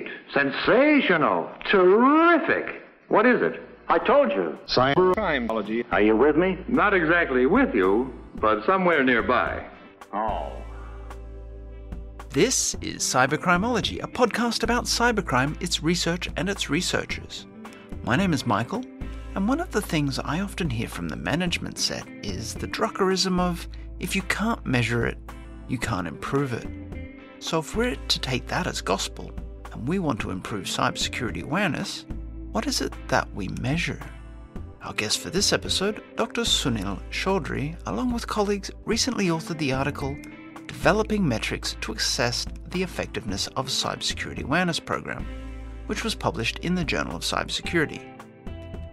Great. Sensational. Terrific. What is it? I told you. Cybercrimeology. Are you with me? Not exactly with you, but somewhere nearby. Oh. This is Cybercrimeology, a podcast about cybercrime, its research, and its researchers. My name is Michael, and one of the things I often hear from the management set is the Druckerism of if you can't measure it, you can't improve it. So if we're to take that as gospel, and we want to improve cybersecurity awareness, what is it that we measure? Our guest for this episode, Dr. Sunil Chaudhary, along with colleagues, recently authored the article Developing Metrics to Assess the Effectiveness of Cybersecurity Awareness Program, which was published in the Journal of Cybersecurity.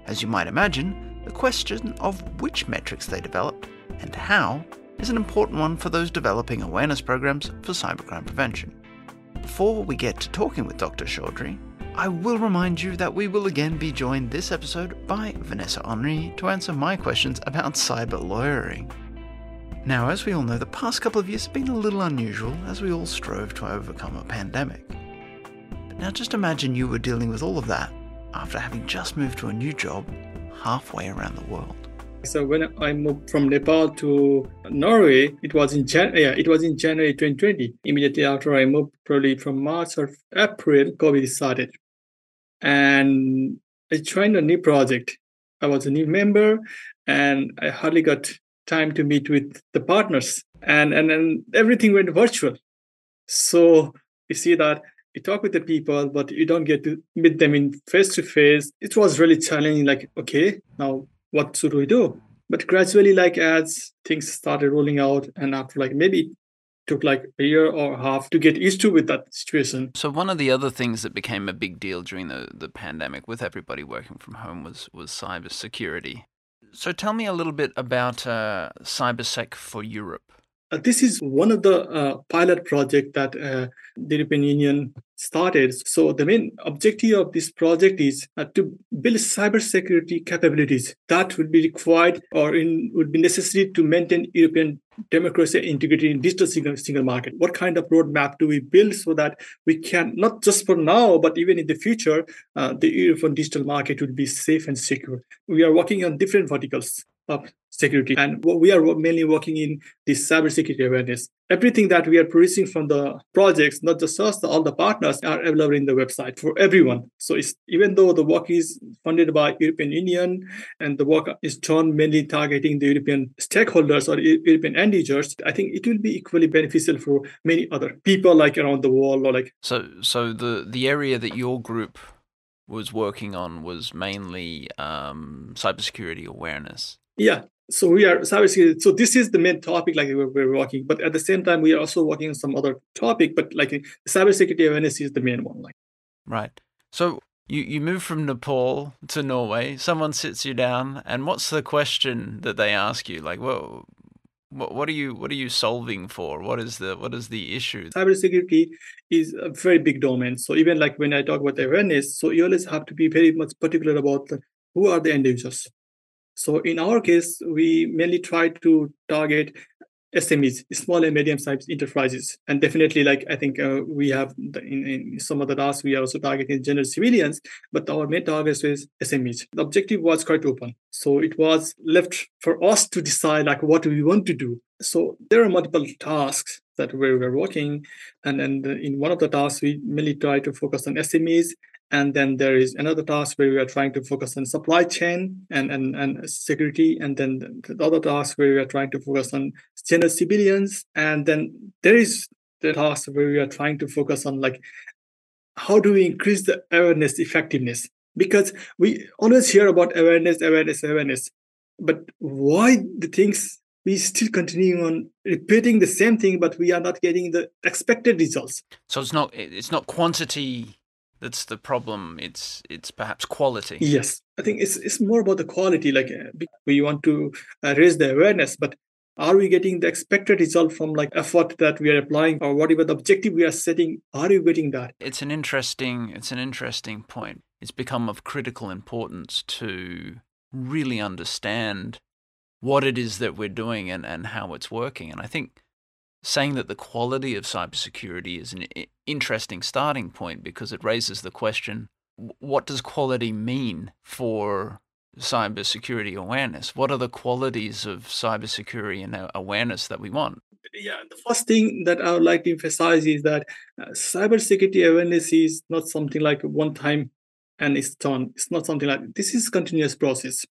As you might imagine, the question of which metrics they developed and how is an important one for those developing awareness programs for cybercrime prevention. Before we get to talking with Dr. Chaudhary, I will remind you that we will again be joined this episode by Vanessa Henri to answer my questions about cyber lawyering. Now, as we all know, the past couple of years have been a little unusual as we all strove to overcome a pandemic. But now just imagine you were dealing with all of that after having just moved to a new job halfway around the world. So when I moved from Nepal to Norway, it was in Jan- yeah, it was in January 2020. Immediately after I moved, probably from March or April, COVID started and I joined a new project. I was a new member, and I hardly got time to meet with the partners, and and then everything went virtual. So you see that you talk with the people, but you don't get to meet them in face to face. It was really challenging. Like, okay, now what should we do? But gradually, like as things started rolling out, and after like maybe took like a year or a half to get used to with that situation. So one of the other things that became a big deal during the, the pandemic with everybody working from home was was cybersecurity. So tell me a little bit about uh, CyberSec for Europe. Uh, this is one of the uh, pilot project that uh, the European Union started. So the main objective of this project is uh, to build cybersecurity capabilities that would be required or in, would be necessary to maintain European democracy integrity in digital single, single market. What kind of roadmap do we build so that we can not just for now, but even in the future, uh, the European digital market will be safe and secure. We are working on different verticals of security. And what we are mainly working in this cybersecurity awareness. Everything that we are producing from the projects, not just us, all the partners are available in the website for everyone. So it's, even though the work is funded by European Union and the work is done mainly targeting the European stakeholders or European end users, I think it will be equally beneficial for many other people like around the world or like. So, so the the area that your group was working on was mainly um, cybersecurity awareness. Yeah, so we are cybersecurity. So this is the main topic, like we're, we're working. But at the same time, we are also working on some other topic. But like cybersecurity awareness is the main one. Like right. So you you move from Nepal to Norway. Someone sits you down, and what's the question that they ask you? Like, well, what what are you what are you solving for? What is the what is the issue? Cybersecurity is a very big domain. So even like when I talk about awareness, so you always have to be very much particular about who are the end users so in our case, we mainly try to target SMEs, small and medium-sized enterprises, and definitely, like I think uh, we have the, in, in, some of the tasks, we are also targeting general civilians, but our main target is SMEs. The objective was quite open, so it was left for us to decide like what we want to do. So there are multiple tasks that we were working, and and in one of the tasks, we mainly try to focus on SMEs and then there is another task where we are trying to focus on supply chain and, and, and security. And then the other task where we are trying to focus on general civilians. And then there is the task where we are trying to focus on like, how do we increase the awareness effectiveness? Because we always hear about awareness, awareness, awareness. But why the things we still continue on repeating the same thing, but we are not getting the expected results. So it's not it's not quantity that's the problem. It's it's perhaps quality. Yes. I think it's it's more about the quality like uh, we want to uh, raise the awareness but are we getting the expected result from like effort that we are applying or whatever the objective we are setting? Are you getting that? It's an interesting it's an interesting point. It's become of critical importance to really understand what it is that we're doing and, and how it's working. And i think saying that the quality of cybersecurity is an interesting starting point because it raises the question what does quality mean for cybersecurity awareness? What are the qualities of cybersecurity and awareness that we want? Yeah, the first thing that I would like to emphasize is that uh, cybersecurity awareness is not something like one time and it's done. It's not something like this is continuous process,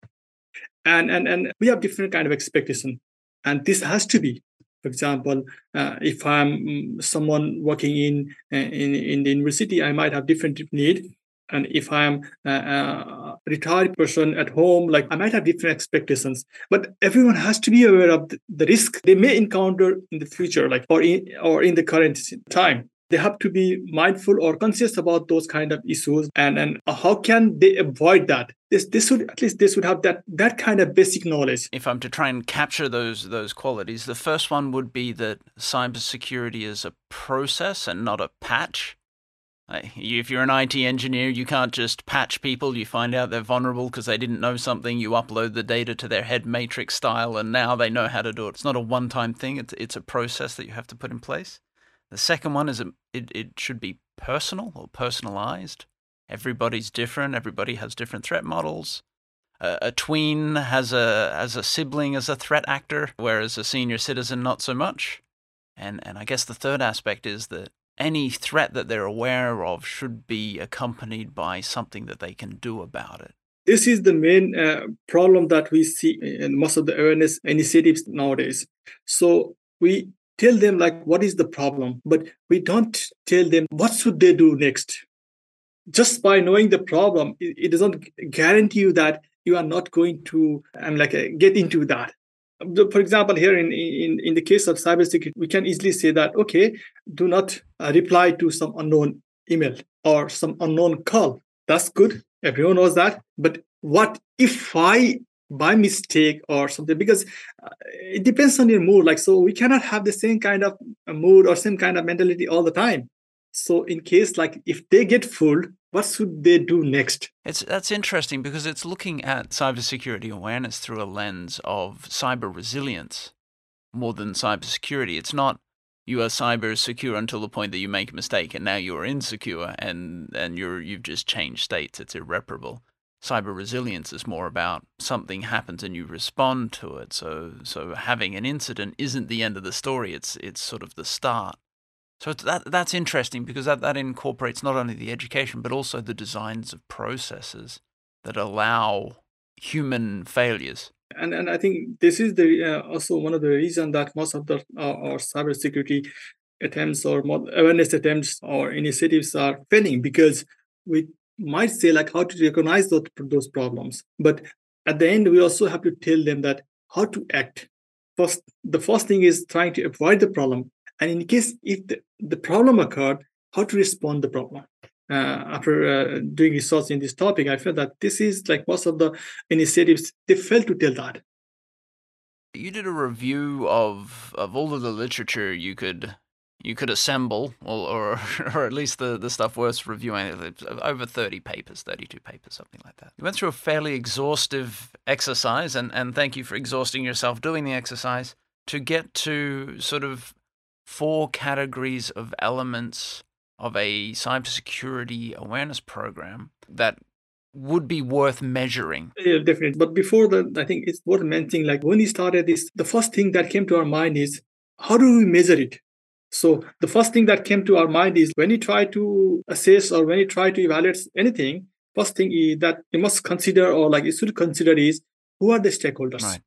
and and and we have different kind of expectation, and this has to be for example, uh, if I'm mm, someone working in, uh, in in the university, I might have different need. And if I'm a, a retired person at home, like I might have different expectations. But everyone has to be aware of the, the risk they may encounter in the future, like or in or in the current time they have to be mindful or conscious about those kind of issues and and uh, how can they avoid that this this would at least this would have that that kind of basic knowledge if i'm to try and capture those those qualities the first one would be that cybersecurity is a process and not a patch if you're an IT engineer, you can't just patch people. You find out they're vulnerable because they didn't know something. You upload the data to their head matrix style, and now they know how to do it. It's not a one time thing, it's, it's a process that you have to put in place. The second one is it, it should be personal or personalized. Everybody's different. Everybody has different threat models. Uh, a tween has a has a sibling as a threat actor, whereas a senior citizen not so much. And and I guess the third aspect is that any threat that they're aware of should be accompanied by something that they can do about it. This is the main uh, problem that we see in most of the awareness initiatives nowadays. So we tell them like what is the problem but we don't tell them what should they do next. Just by knowing the problem it, it doesn't guarantee you that you are not going to i'm like uh, get into that. For example here in, in in the case of cybersecurity we can easily say that okay do not uh, reply to some unknown email or some unknown call. That's good. Everyone knows that. But what if i by mistake or something because uh, it depends on your mood like so we cannot have the same kind of uh, mood or same kind of mentality all the time. So in case like if they get fooled what should they do next? It's that's interesting because it's looking at cybersecurity awareness through a lens of cyber resilience more than cybersecurity. It's not you are cyber secure until the point that you make a mistake and now you're insecure and and you're you've just changed states. It's irreparable cyber resilience is more about something happens and you respond to it. So so having an incident isn't the end of the story. It's it's sort of the start. So that that's interesting because that, that incorporates not only the education but also the designs of processes that allow human failures. And and I think this is the uh, also one of the reasons that most of the uh, our cybersecurity attempts or awareness attempts or initiatives are failing because we might say like how to recognize those, those problems but at the end we also have to tell them that how to act. First the first thing is trying to avoid the problem and in case if the, the problem occurred how to respond the problem. Uh, after uh, doing research in this topic i felt that this is like most of the initiatives they fail to tell that. You did a review of of all of the literature you could you could assemble, or, or, or at least the, the stuff worth reviewing, over 30 papers, 32 papers, something like that. You went through a fairly exhaustive exercise, and, and thank you for exhausting yourself doing the exercise, to get to sort of four categories of elements of a cybersecurity awareness program that would be worth measuring. Yeah, definitely. But before that, I think it's worth mentioning like when we started this, the first thing that came to our mind is how do we measure it? So the first thing that came to our mind is when you try to assess or when you try to evaluate anything, first thing is that you must consider or like you should consider is who are the stakeholders. Right.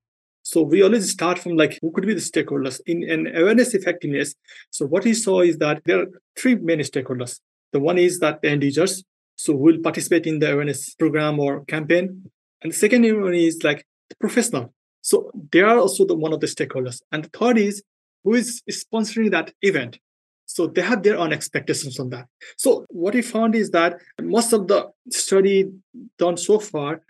So we always start from like who could be the stakeholders in an awareness effectiveness. So what he saw is that there are three main stakeholders. The one is that the end users, so who will participate in the awareness program or campaign. And the second one is like the professional. So they are also the one of the stakeholders. And the third is who is sponsoring that event. So they have their own expectations on that. So what we found is that most of the study done so far,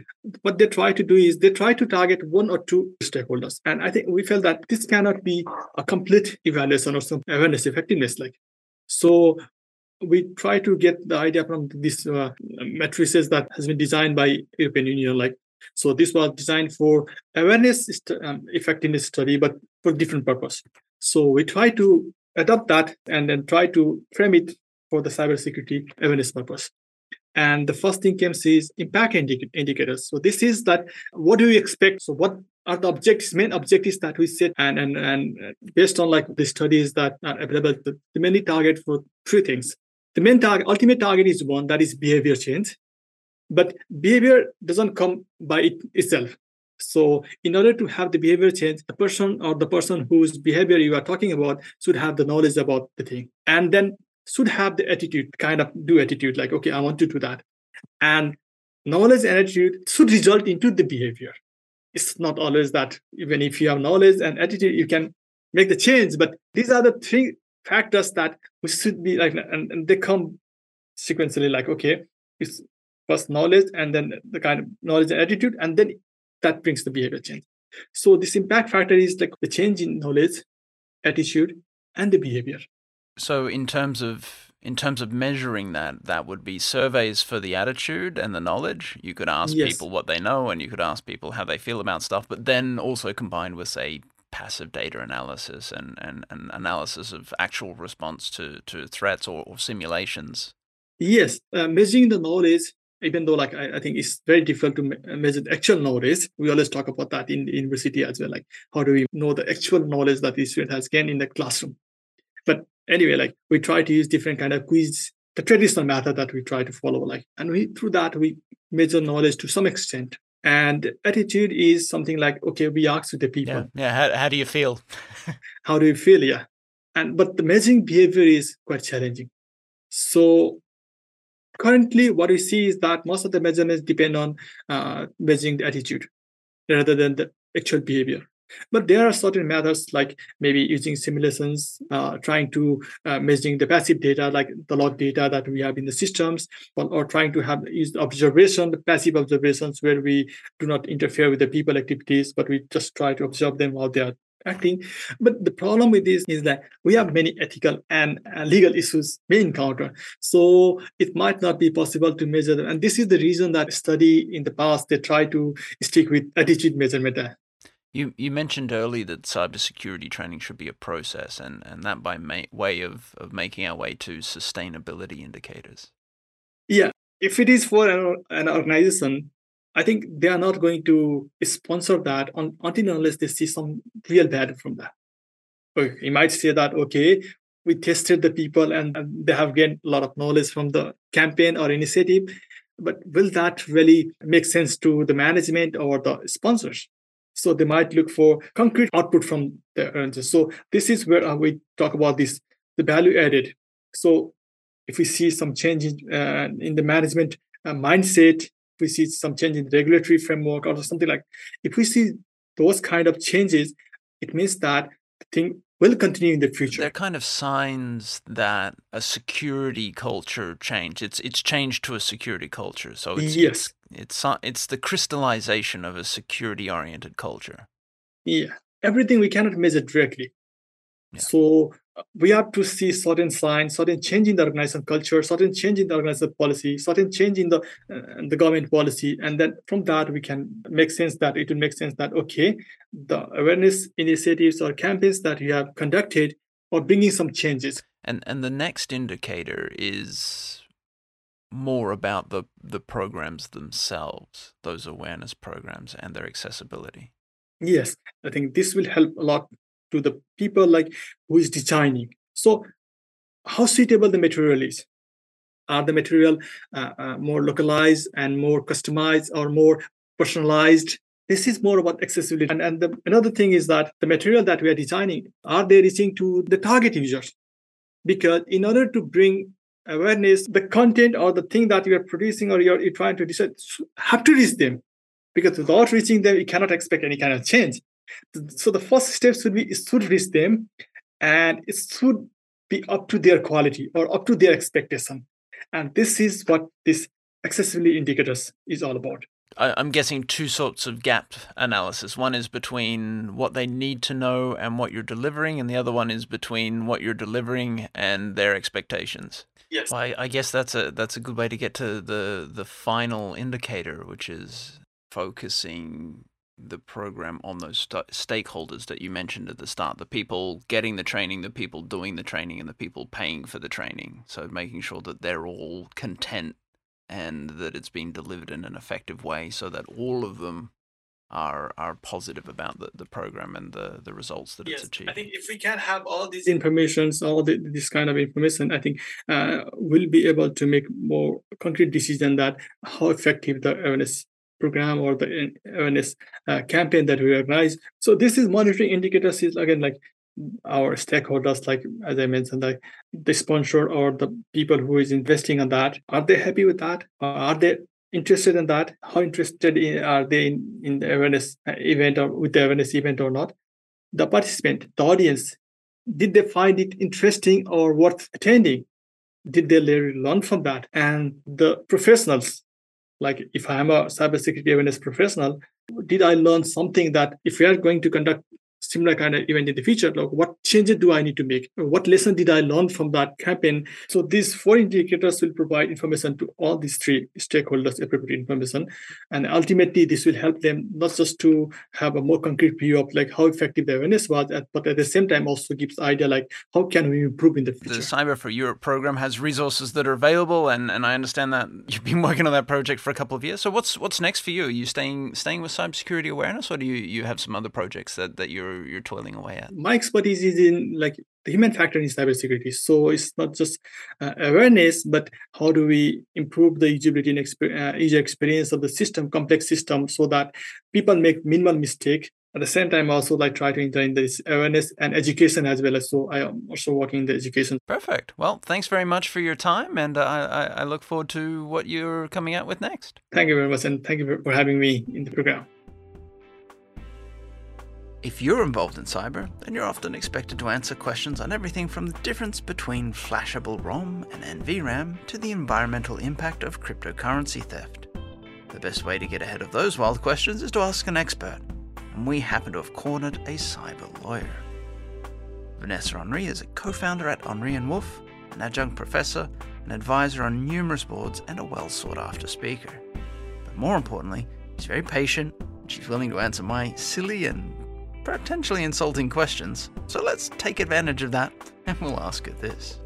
what they try to do is they try to target one or two stakeholders. And I think we felt that this cannot be a complete evaluation or some awareness effectiveness like. So we try to get the idea from these uh, matrices that has been designed by European Union, like so this was designed for awareness um, effectiveness study, but for different purpose. So we try to adopt that and then try to frame it for the cybersecurity awareness purpose. And the first thing comes is impact indic- indicators. So this is that what do we expect? So what are the objectives, main objectives that we set, and and and based on like the studies that are available, the, the mainly target for three things. The main target, ultimate target is one that is behavior change, but behavior doesn't come by it itself. So in order to have the behavior change, the person or the person whose behavior you are talking about should have the knowledge about the thing, and then should have the attitude, kind of do attitude, like, okay, I want to do that. And knowledge and attitude should result into the behavior. It's not always that even if you have knowledge and attitude, you can make the change. But these are the three factors that we should be like, and, and they come sequentially, like, okay, it's first knowledge and then the kind of knowledge and attitude, and then that brings the behavior change. So this impact factor is like the change in knowledge, attitude, and the behavior. So in terms of in terms of measuring that, that would be surveys for the attitude and the knowledge. You could ask Yes. people what they know and you could ask people how they feel about stuff, but then also combined with say passive data analysis and, and, and analysis of actual response to, to threats or, or simulations. Yes, uh, measuring the knowledge, even though like I, I think it's very difficult to me- measure the actual knowledge. We always talk about that in the university as well. Like how do we know the actual knowledge that the student has gained in the classroom? But anyway, like we try to use different kind of quiz, the traditional method that we try to follow. Like and we through that we measure knowledge to some extent. And attitude is something like okay, we ask the people. Yeah. Yeah. How, how do you feel? how do you feel yeah and but the measuring behavior is quite challenging so currently what we see is that most of the measurements depend on uh, measuring the attitude rather than the actual behavior. But there are certain methods like maybe using simulations uh, trying to uh, measuring the passive data like the log data that we have in the systems or, or trying to have use observation the passive observations where we do not interfere with the people activities but we just try to observe them while they are acting. But the problem with this is that we have many ethical and uh, legal issues we encounter. So it might not be possible to measure them. And this is the reason that study in the past they try to stick with attitude measurement You you mentioned earlier that cybersecurity training should be a process, and, and that by ma- way of, of making our way to sustainability indicators. Yeah, if it is for an, an organization, I think they are not going to sponsor that on, until unless they see some real value from that. Okay, you might say that, okay, we tested the people and, they have gained a lot of knowledge from the campaign or initiative, but will that really make sense to the management or the sponsors? So they might look for concrete output from the earners. So this is where uh, we talk about this, the value added. So if we see some change in, uh, in the management uh, mindset, we see some change in the regulatory framework or something like, if we see those kind of changes, it means that the thing will continue in the future. They're kind of signs that a security culture change It's it's changed to a security culture. So it's Yes. it's it's, it's the crystallization of a security oriented culture. Yeah, everything we cannot measure directly. Yeah. So we have to see certain signs, certain change in the organization culture, certain change in the organization policy, certain change in the uh, the government policy, and then from that we can make sense that it will make sense that okay, the awareness initiatives or campaigns that we have conducted are bringing some changes. And and the next indicator is more about the the programs themselves, those awareness programs and their accessibility. Yes, I think this will help a lot to the people like who is designing. So, how suitable the material is? Are the material uh, uh, more localized and more customized or more personalized? This is more about accessibility. And, and the, another thing is that the material that we are designing are they reaching to the target users? Because in order to bring awareness, the content or the thing that you are producing or you're, you're trying to decide have to reach them because without reaching them, you cannot expect any kind of change. So the first step should be it should reach them, and it should be up to their quality or up to their expectation. And this is what this accessibility indicators is all about. I, I'm guessing two sorts of gap analysis. One is between what they need to know and what you're delivering, and the other one is between what you're delivering and their expectations. Yes. Well, I, I guess that's a that's a good way to get to the the final indicator, which is focusing the program on those st- stakeholders that you mentioned at the start the people getting the training, the people doing the training, and the people paying for the training. So making sure that they're all content and that it's been delivered in an effective way so that all of them are are positive about the, the program and the, the results that yes, it's achieved. I think if we can have all these informations, all the, this kind of information, I think uh, we'll be able to make more concrete decision that how effective the awareness program or the awareness uh, campaign that we organize. So this is monitoring indicators is again like our stakeholders, like as I mentioned, like the sponsor or the people who is investing on that. Are they happy with that? Are they interested in that? How interested in, are they in, in the awareness uh, event or with the awareness event or not? The participant, the audience, did they find it interesting or worth attending? Did they learn from that? And the professionals, like if I am a cybersecurity awareness professional, did I learn something that if we are going to conduct similar kind of event in the future like what changes do i need to make? What lesson did i learn from that campaign? So these four indicators will provide information to all these three stakeholders appropriate information. And ultimately this will help them not just to have a more concrete view of like how effective the awareness was but at the same time also gives idea like how can we improve in the future? The cyber for europe program has resources that are available and and i understand that you've been working on that project for a couple of years. So what's what's next for you? Are you staying staying with cybersecurity awareness or do you you have some other projects that that you're you're toiling away at? My expertise is in like the human factor in cybersecurity. So it's not just uh, awareness, but how do we improve the usability and exp- uh, user experience of the system, complex system, so that people make minimal mistake. At the same time, also like try to enter in this awareness and education as well. So I am also working in the education. Perfect. Well, thanks very much for your time, and uh, I, I look forward to what you're coming out with next. Thank you very much, and thank you for having me in the program. If you're involved in cyber, then you're often expected to answer questions on everything from the difference between flashable ROM and NVRAM to the environmental impact of cryptocurrency theft. The best way to get ahead of those wild questions is to ask an expert, and we happen to have cornered a cyber lawyer. Vanessa Henri is a co founder at Henri and Wolf, an adjunct professor, an advisor on numerous boards, and a well sought after speaker. But more importantly, she's very patient, and she's willing to answer my silly and potentially insulting questions. So let's take advantage of that and we'll ask it this.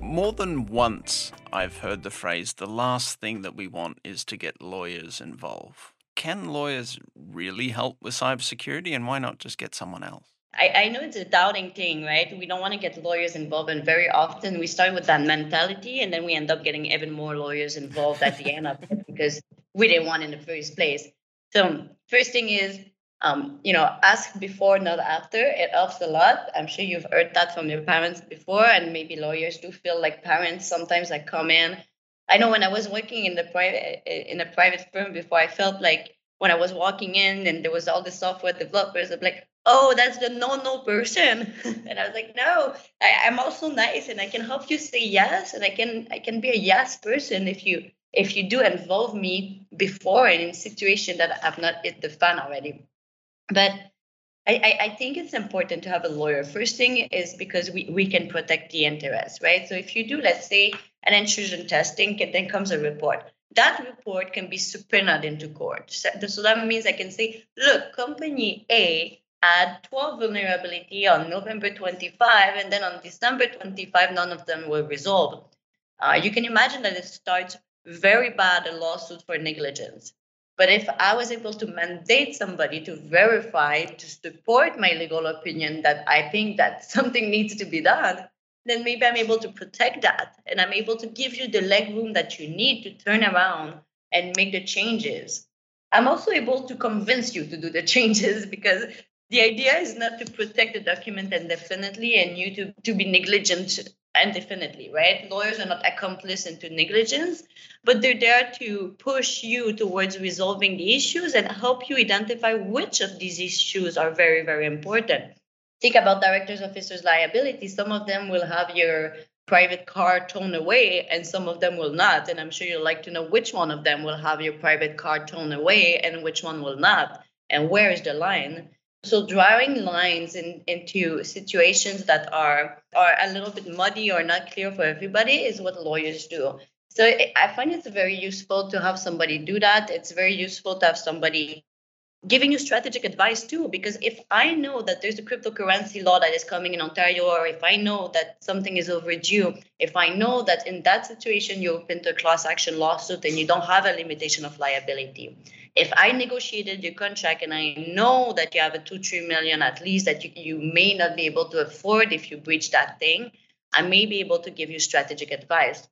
More than once, I've heard the phrase the last thing that we want is to get lawyers involved. Can lawyers really help with cybersecurity and why not just get someone else? I, I know it's a doubting thing, right? We don't want to get lawyers involved, and very often we start with that mentality, and then we end up getting even more lawyers involved at the end of it because we didn't want in the first place. So, first thing is um, you know, ask before, not after. It helps a lot. I'm sure you've heard that from your parents before, and maybe lawyers do feel like parents sometimes like come in. I know when I was working in the private in a private firm before, I felt like when I was walking in and there was all the software developers, I'm like, oh, that's the no no person, and I was like, no, I, I'm also nice and I can help you say yes, and I can I can be a yes person if you if you do involve me before and in situation that I've not hit the fan already. But I, I, think it's important to have a lawyer. First thing is because we, we can protect the interest, right? So if you do, let's say, an intrusion testing, and then comes a report. That report can be subpoenaed into court. So, so that means I can say, look, company A had 12 vulnerability on November 25, and then on December 25, none of them were resolved. Uh, you can imagine that it starts very bad a lawsuit for negligence. But if I was able to mandate somebody to verify, to support my legal opinion that I think that something needs to be done, then maybe I'm able to protect that and I'm able to give you the leg room that you need to turn around and make the changes. I'm also able to convince you to do the changes because the idea is not to protect the document indefinitely and you to, to be negligent indefinitely, right? Lawyers are not accomplice into negligence, but they're there to push you towards resolving the issues and help you identify which of these issues are very, very important. Think about directors, officers' liability. Some of them will have your private car towed away and some of them will not. And I'm sure you'd like to know which one of them will have your private car towed away and which one will not. And where is the line? So drawing lines in, into situations that are are a little bit muddy or not clear for everybody is what lawyers do. So I find it's very useful to have somebody do that. It's very useful to have somebody giving you strategic advice too. Because if I know that there's a cryptocurrency law that is coming in Ontario, or if I know that something is overdue, if I know that in that situation you open to a class action lawsuit and you don't have a limitation of liability, if I negotiated your contract and I know that you have a two, three million at least that you, you may not be able to afford if you breach that thing, I may be able to give you strategic advice.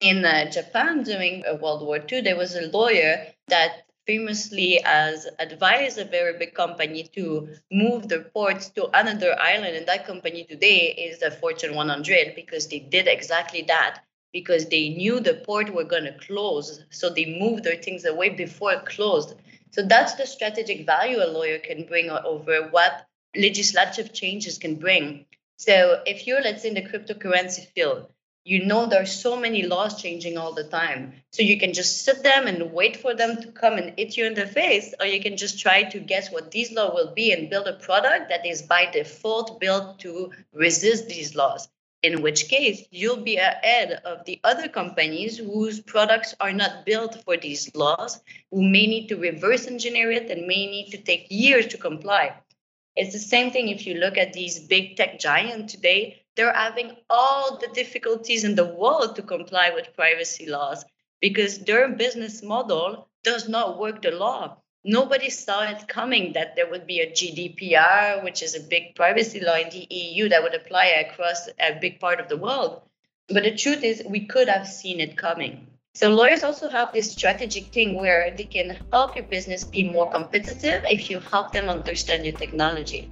In uh, Japan during uh, World War II, there was a lawyer that famously has advised a very big company to move their ports to another island. And that company today is the Fortune 100 because they did exactly that because they knew the port were going to close. So they moved their things away before it closed. So that's the strategic value a lawyer can bring over what legislative changes can bring. So if you're, let's say, in the cryptocurrency field, you know there are so many laws changing all the time so you can just sit them and wait for them to come and hit you in the face or you can just try to guess what these laws will be and build a product that is by default built to resist these laws in which case you'll be ahead of the other companies whose products are not built for these laws who may need to reverse engineer it and may need to take years to comply it's the same thing if you look at these big tech giants today they're having all the difficulties in the world to comply with privacy laws because their business model does not work the law. Nobody saw it coming that there would be a GDPR, which is a big privacy law in the EU that would apply across a big part of the world. But the truth is, we could have seen it coming. So lawyers also have this strategic thing where they can help your business be more competitive if you help them understand your technology.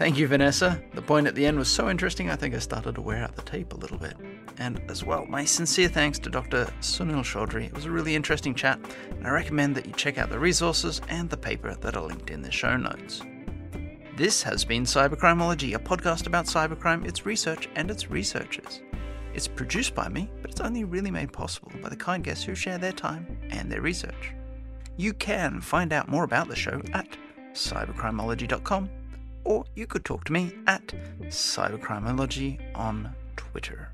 Thank you, Vanessa. The point at the end was so interesting, I think I started to wear out the tape a little bit. And as well, my sincere thanks to Dr. Sunil Chaudhary. It was a really interesting chat, and I recommend that you check out the resources and the paper that are linked in the show notes. This has been Cybercrimeology, a podcast about cybercrime, its research, and its researchers. It's produced by me, but it's only really made possible by the kind guests who share their time and their research. You can find out more about the show at cybercrimeology.com or you could talk to me at cybercrimeology on Twitter.